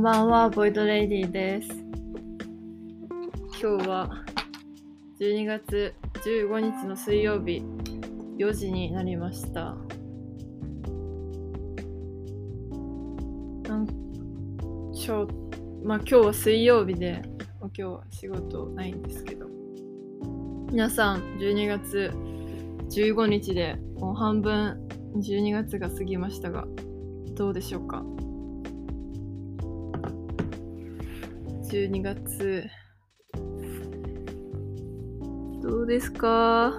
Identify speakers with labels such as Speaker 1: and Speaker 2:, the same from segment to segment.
Speaker 1: んばんは、ボイドレディです。今日は12月15日の水曜日、4時になりました。なんちょまあ今日は水曜日で、今日は仕事ないんですけど、皆さん12月15日でもう半分12月が過ぎましたが、どうでしょうか？12月。どうですか？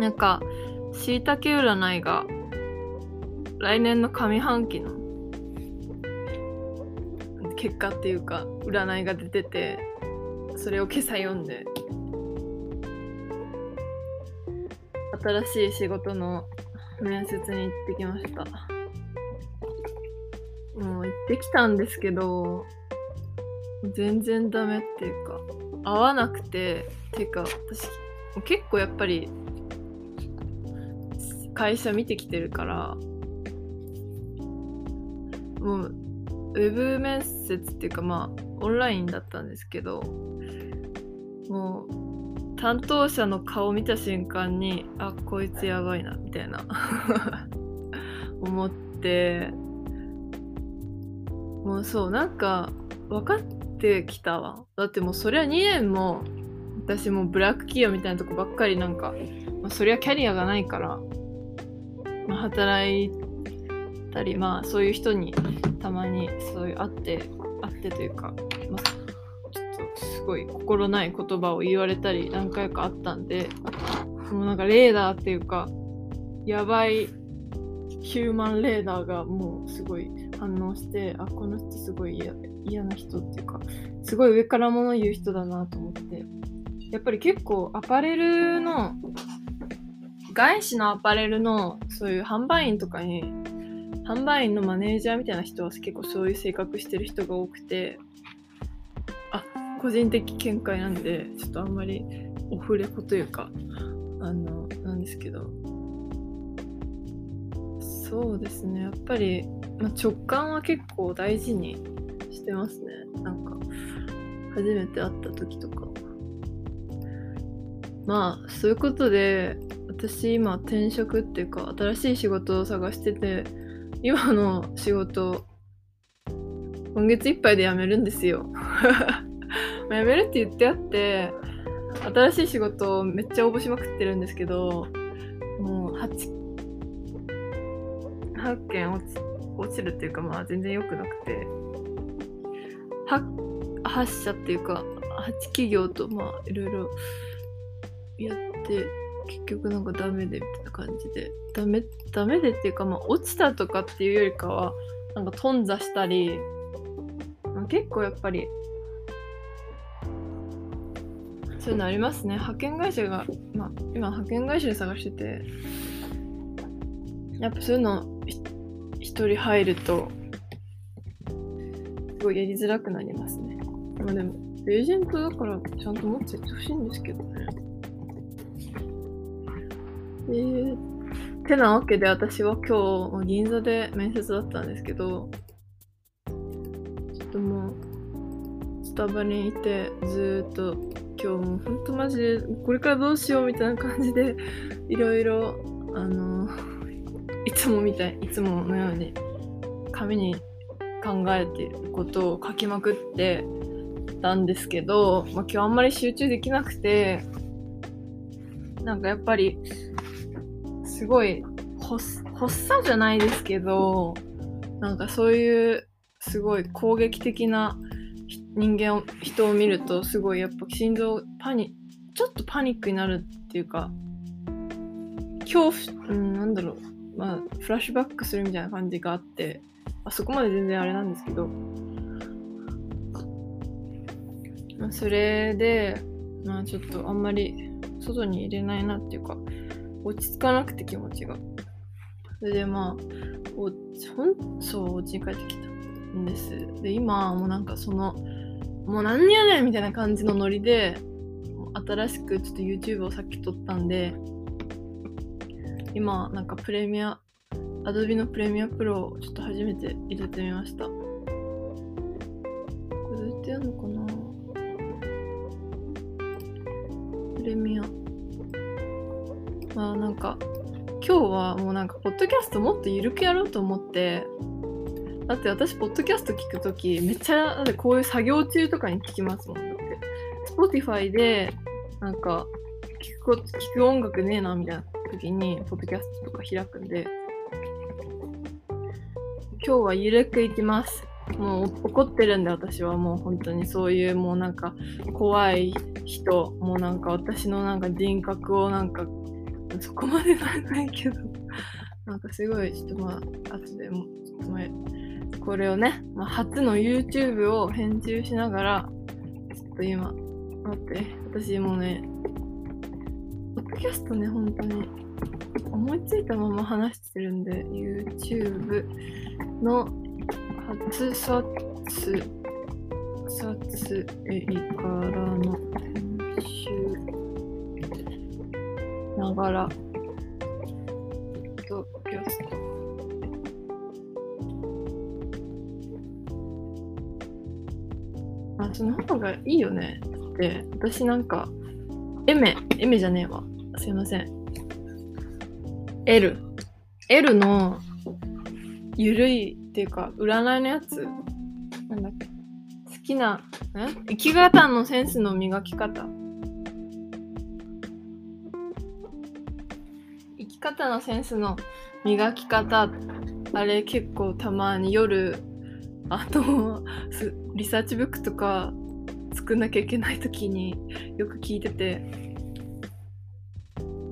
Speaker 1: なんかしいたけ占いが来年の上半期の結果っていうか占いが出ててそれを今朝読んで新しい仕事の面接に行ってきました。もう行ってきたんですけど全然ダメっていうか合わなくてっていうか私結構やっぱり会社見てきてるからもうウェブ面接っていうかまあオンラインだったんですけどもう担当者の顔見た瞬間にあこいつやばいなみたいな 思ってもうそうなんか分かってきたわ。だってもうそりゃ2年も私もブラック企業みたいなとこばっかりなんか、まあ、そりゃキャリアがないから、まあ、働いたりまあそういう人にたまにそういう会って会ってというか、まあ、ちょっとすごい心ない言葉を言われたり何回かあったんでもうなんかレーダーっていうかやばいヒューマンレーダーがもうすごい反応してあこの人すごい嫌嫌な人っていうかすごい上から物言う人だなと思って。やっぱり結構アパレルの外資のアパレルのそういう販売員とかに販売員のマネージャーみたいな人は結構そういう性格してる人が多くてあ個人的見解なんでちょっとあんまりオフレコというかあのなんですけど。そうですね。やっぱり、まあ、直感は結構大事にしてますね。なんか初めて会った時とか。まあそういうことで私今転職っていうか新しい仕事を探してて今の仕事今月いっぱいで辞めるんですよ。辞めるって言ってあって新しい仕事をめっちゃ応募しまくってるんですけどもう 8, 8件落ち落ちるっていうかまあ全然良くなくて。8, 社っていうか8企業とまあいろいろやって結局なんかダメでみたいな感じで。ダメダメでっていうかまあ落ちたとかっていうよりかはなんか頓挫したり、まあ、結構やっぱりそういうのありますね。派遣会社が、まあ、今派遣会社で探しててやっぱそういうの一人入るとごいやりづらくなりますね。まあでもエージェントだからちゃんと持ってってほしいんですけどね。えー、てなわけで私は今日銀座で面接だったんですけどちょっともうスタバにいてずっと今日もうほんとマジでこれからどうしようみたいな感じでいろいろあのいつもみたいいつものように紙に考えてることを書きまくってたんですけど、まあ、今日あんまり集中できなくてなんかやっぱりすごい発作じゃないですけどなんかそういうすごい攻撃的な人間を人を見るとすごいやっぱ心臓パニちょっとパニックになるっていうか恐怖、うん、なんだろうまあフラッシュバックするみたいな感じがあってあそこまで全然あれなんですけど、それでまあちょっとあんまり外に入れないなっていうか落ち着かなくて気持ちが。それでまあ、おほんそう、お家に帰ってきたんです。で、今、もうなんかその、もう何やねんみたいな感じのノリで、新しくちょっと YouTube をさっき撮ったんで、今、なんかプレミア、Adobe のプレミアプロをちょっと初めて入れてみました。これどうやってやるのかな？プレミア。まあなんか、今日はもうなんか、ポッドキャストもっとゆるくやろうと思って、だって私、ポッドキャスト聞くとき、めっちゃ、だってこういう作業中とかに聞きますもん。だって、Spotify で、なんか聞く、聞く音楽ねえなみたいな時にポッドキャストとか開くんで今日は緩くいきます。もう怒ってるんで私は。もう本当にそういうもうなんか怖い人もうなんか私のなんか人格をなんかそこまでならないけど。なんかすごいちょっとまあ後でもちょっと前これをね、まあ、初の YouTube を編集しながらちょっと今待って。私もねポッドキャストね本当に思いついたまま話してるんで YouTube の初撮撮影からの編集ながら、と、キャスト。あ、その方がいいよね。って私なんか、エメ、エメじゃねえわ。すいません。L。L の、ゆるいっていうか、占いのやつ？なんだっけ？好きな、ん生き方のセンスの磨き方。生き方のセンスの磨き方。あれ結構たまに夜、あの、リサーチブックとか作んなきゃいけない時によく聞いてて、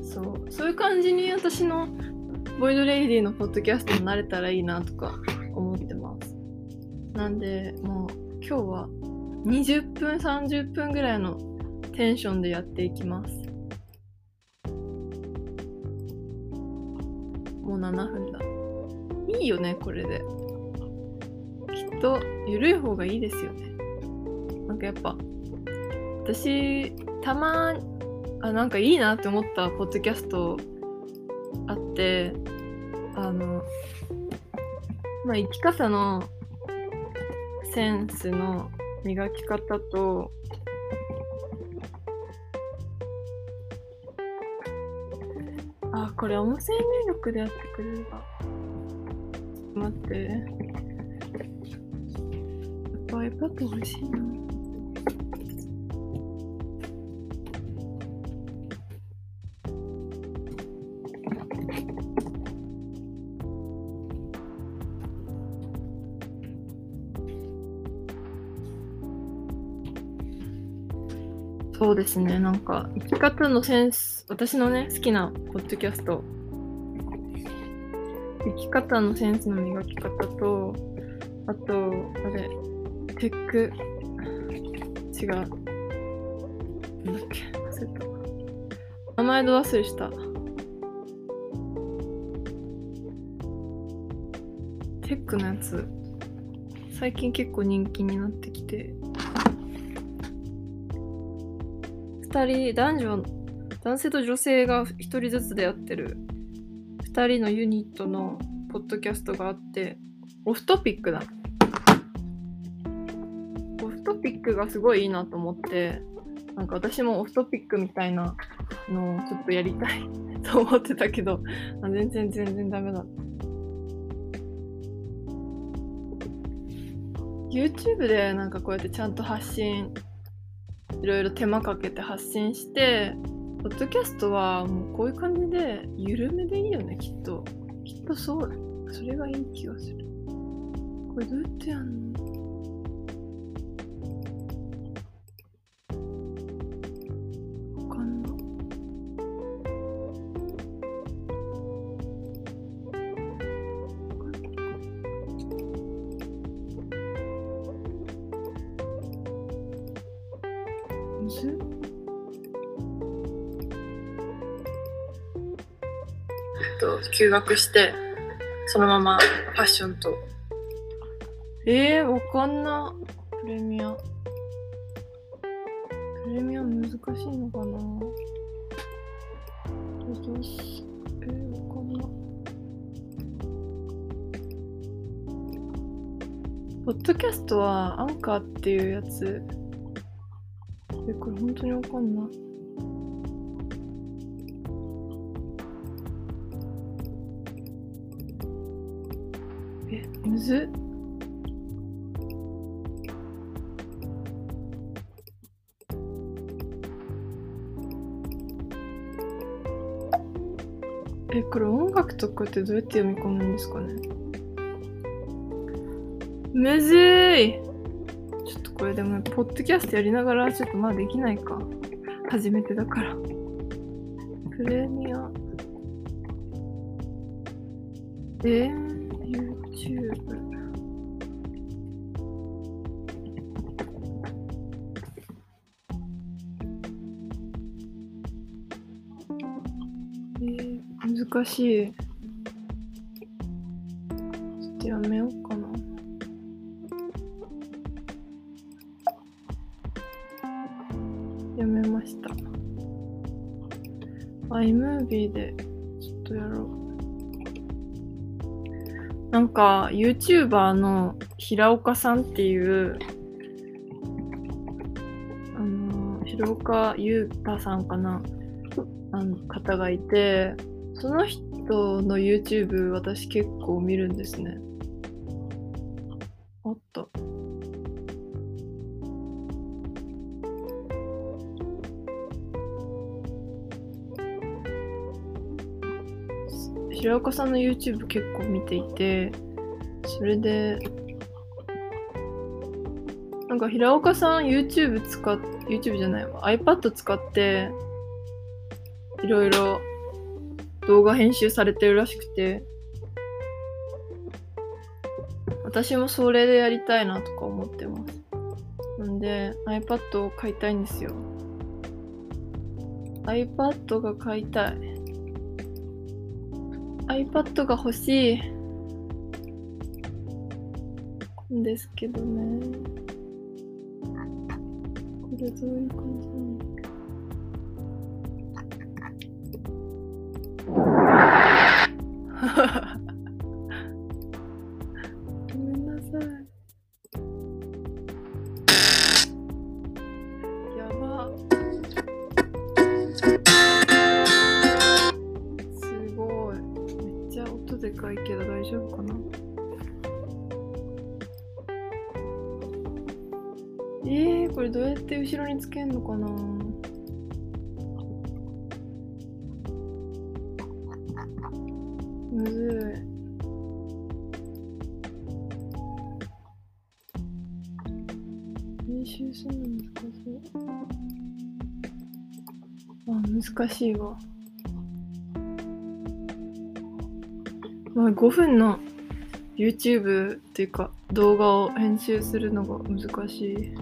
Speaker 1: そう、そういう感じに私の Void Lady のポッドキャストになれたらいいなとか思ってます。なんで、もう今日は20分、30分ぐらいのテンションでやっていきます。もう7分だ。いいよね、これで。きっと、ゆるい方がいいですよね。なんかやっぱ、私、たま、あ、なんかいいなって思ったポッドキャストあって、あの、まあ、生き方のセンスの磨き方と、あ、これ音声入力でやってくれるわ。待って。やっぱ iPad 欲しいな。そうですね、なんか生き方のセンス、私のね、好きなポッドキャスト、生き方のセンスの磨き方と、あと、あれ、テック、違う。なんだっけ、忘れた。名前ど忘れした。テックのやつ、最近結構人気になってきて、2人男女男性と女性が1人ずつでやってる。2人のユニットのポッドキャストがあってオフトピックだ。オフトピックがすごいいいなと思ってなんか私もオフトピックみたいなのをちょっとやりたい と思ってたけど全然全然ダメだ。YouTube でなんかこうやってちゃんと発信いろいろ手間かけて発信して、ポッドキャストはもうこういう感じで緩めでいいよね、きっと。きっとそう。それがいい気がする。これどうやってやんの？休学して、そのままファッションと。えー、わかんな。プレミア。プレミア難しいのかなどうしえー、わかんな。ポッドキャストはアンカーっていうやつ。え、これ本当にわかんない。ずえ、これ音楽とかってどうやって読み込むんですかね？むずいちょっとこれでも、ポッドキャストやりながらちょっとまあできないか。初めてだから。プレミア。えー、YouTube。えー、難しい。ちょっとやめようかな。やめました。iMovie でなんか YouTuber の平岡さんっていうあの平岡優太さんかなあの方がいてその人の YouTube 私結構見るんですね。平岡さんの YouTube 結構見ていてそれでなんか平岡さん YouTube 使っ YouTube じゃないわ iPad 使っていろいろ動画編集されてるらしくて私もそれでやりたいなとか思ってます。なんで iPad を買いたいんですよ。iPad が買いたい。iPad が欲しい。んですけどね。これどういう感じなの？ご れどうやって後ろにつけんのかな？むずい。練習するの難しい。あ、難しいわ。まあ、5分の YouTube っていうか動画を編集するのが難しい。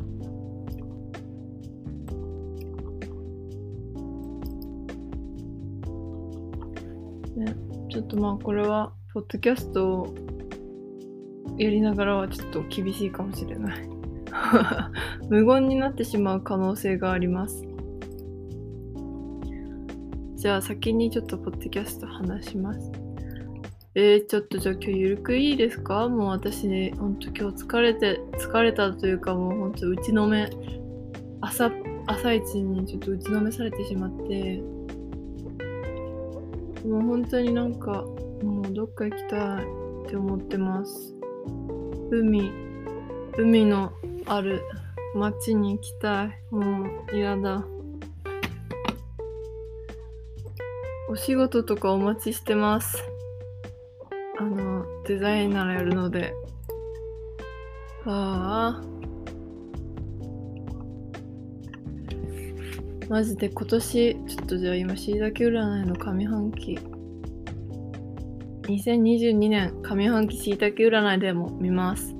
Speaker 1: とまあこれは、ポッドキャストをやりながらはちょっと厳しいかもしれない。無言になってしまう可能性があります。じゃあ先にちょっとポッドキャスト話します。えー、ちょっとじゃあ今日ゆるくいいですか？もう私ね、ほんと今日疲れて、疲れたというかもうほんと打ちのめ、朝、朝一にちょっと打ちのめされてしまって、もう本当になんか、もうどっか行きたいって思ってます。海、海のある街に行きたい。もう嫌だ。お仕事とかお待ちしてます。あの、デザイナーやるので。ああ。マジで今年、ちょっとじゃあ今、しいたけ占いの上半期。2022年上半期しいたけ占いでも見ます。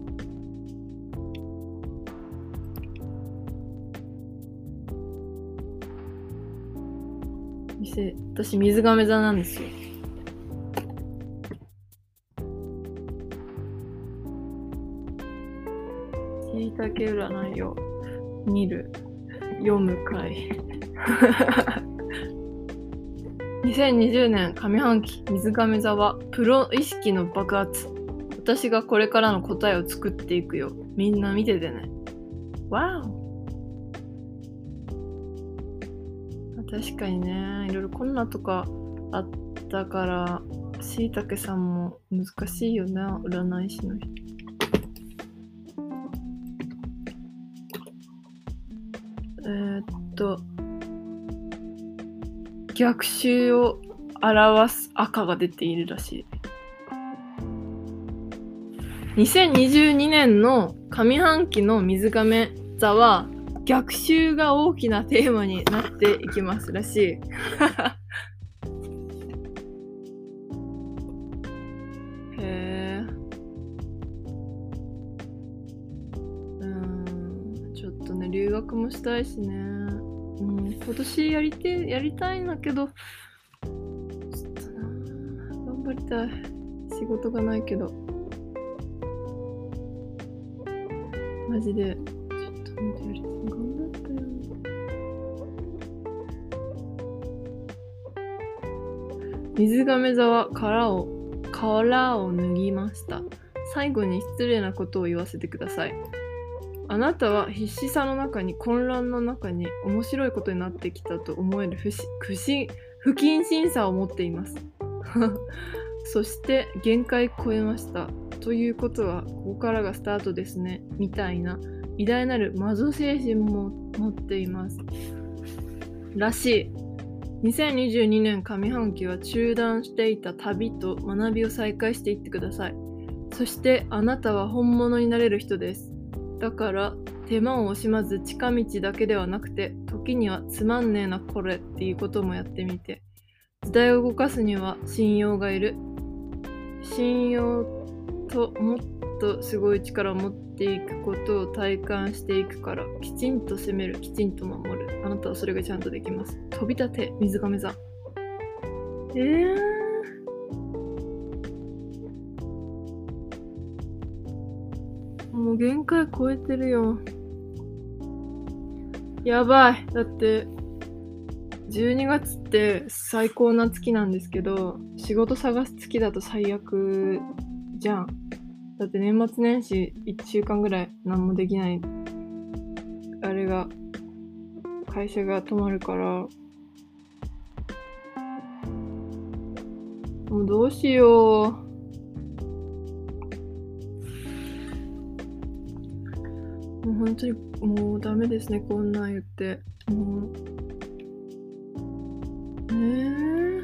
Speaker 1: 店私水亀座なんですよしいたけ占いを見る読む会2020年上半期水亀座はプロ意識の爆発。私がこれからの答えを作っていくよ。みんな見ててね。わお。確かにね。いろいろコロナとかあったからしいたけさんも難しいよな、占い師の人。えー、っと、逆襲を表す赤が出ているらしい。2022年の上半期の水亀座は逆襲が大きなテーマになっていきますらしい。へえ。うん、ちょっとね、留学もしたいしね。うん、今年やりて、やりたいんだけど、ちょっとな、頑張りたい。仕事がないけど。マジで、ちょっと待ってやりたい。頑張ったよ。水亀座は殻を、殻を脱ぎました。最後に失礼なことを言わせてください。あなたは必死さの中に混乱の中に面白いことになってきたと思える不し不不謹慎さを持っています。そして限界超えました。ということはここからがスタートですね。みたいな偉大なる魔女精神も持っています。らしい。2022年上半期は中断していた旅と学びを再開していってください。そしてあなたは本物になれる人です。だから手間を惜しまず近道だけではなくて時にはつまんねえなこれっていうこともやってみて時代を動かすには信用がいる。信用ともっとすごい力を持っていくことを体感していくからきちんと攻めるきちんと守る。あなたはそれがちゃんとできます。飛び立て水亀座。えー。もう限界超えてるよ。やばい。だって、12月って最高な月なんですけど、仕事探す月だと最悪じゃん。だって年末年始1週間ぐらい何もできない。あれが、会社が止まるから、もうどうしよう。本当にもうダメですね、こんなん言って。もう。ねえ。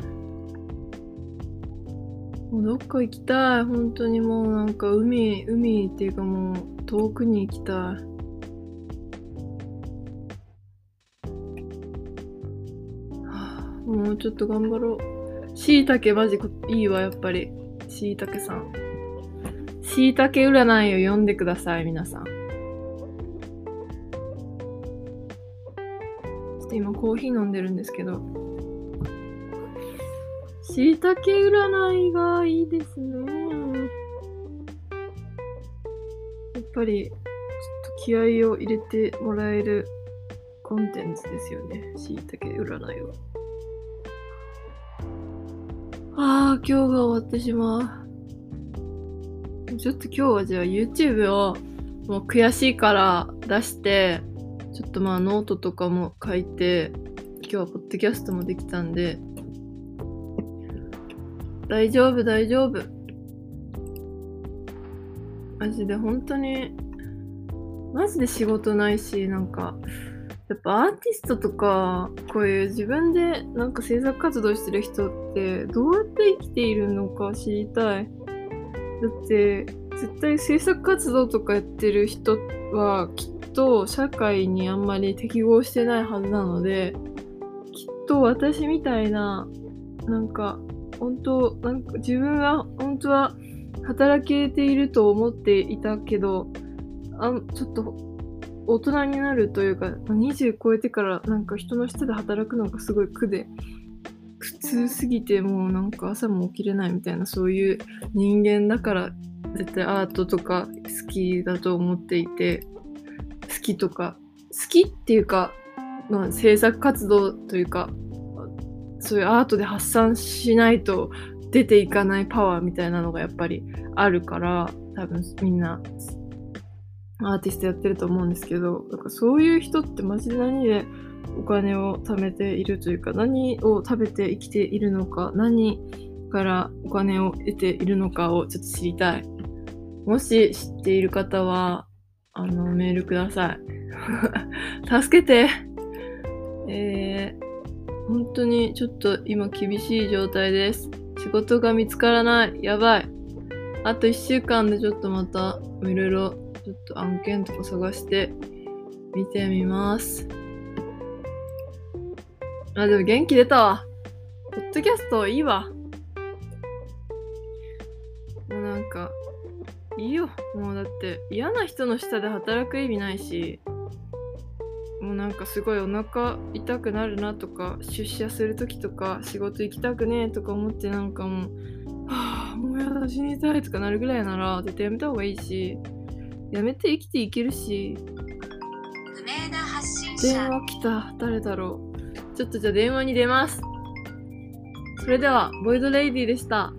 Speaker 1: もうどっか行きたい。本当にもうなんか海、海っていうかもう遠くに行きたい。もうちょっと頑張ろう。しいたけマジいいわ、やっぱり。しいたけさん。しいたけ占いを読んでください、皆さん。今コーヒー飲んでるんですけど。しいたけ占いがいいですね。やっぱり、ちょっと気合を入れてもらえるコンテンツですよね。しいたけ占いは。ああ、今日が終わってしまう。ちょっと今日はじゃあ YouTube をもう悔しいから出して、ちょっとまあノートとかも書いて、今日はポッドキャストもできたんで、大丈夫大丈夫。マジで本当に、マジで仕事ないし、なんか、やっぱアーティストとか、こういう自分でなんか制作活動してる人ってどうやって生きているのか知りたい。だって、絶対制作活動とかやってる人はきっと社会にあんまり適合してないはずなので、きっと私みたいな、なんか、本当、なんか自分は本当は働けていると思っていたけど、あちょっと大人になるというか、20超えてからなんか人の下で働くのがすごい苦で、苦痛すぎてもうなんか朝も起きれないみたいなそういう人間だから絶対アートとか好きだと思っていて、好きとか、好きっていうか、まあ制作活動というか、そういうアートで発散しないと出ていかないパワーみたいなのがやっぱりあるから、多分みんなアーティストやってると思うんですけど、なんかそういう人ってマジで何でお金を貯めているというか、何を食べて生きているのか、何からお金を得ているのかをちょっと知りたい。もし知っている方は、あの、メールください。助けてえー、本当にちょっと今厳しい状態です。仕事が見つからない。やばい。あと1週間でちょっとまたいろいろちょっと案件とか探して見てみます。あ、でも元気出たわ。ポッドキャストいいわ。いいよ。もうだって嫌な人の下で働く意味ないし、もうなんかすごいお腹痛くなるなとか、出社するときとか、仕事行きたくねえとか思ってなんかもう、はあ、もうやだ、死にたいとかなるぐらいなら、絶対やめた方がいいし、やめて生きていけるし、
Speaker 2: 不明な発信者
Speaker 1: 電話来た。誰だろう。ちょっとじゃあ電話に出ます。それでは、ボイドレイディでした。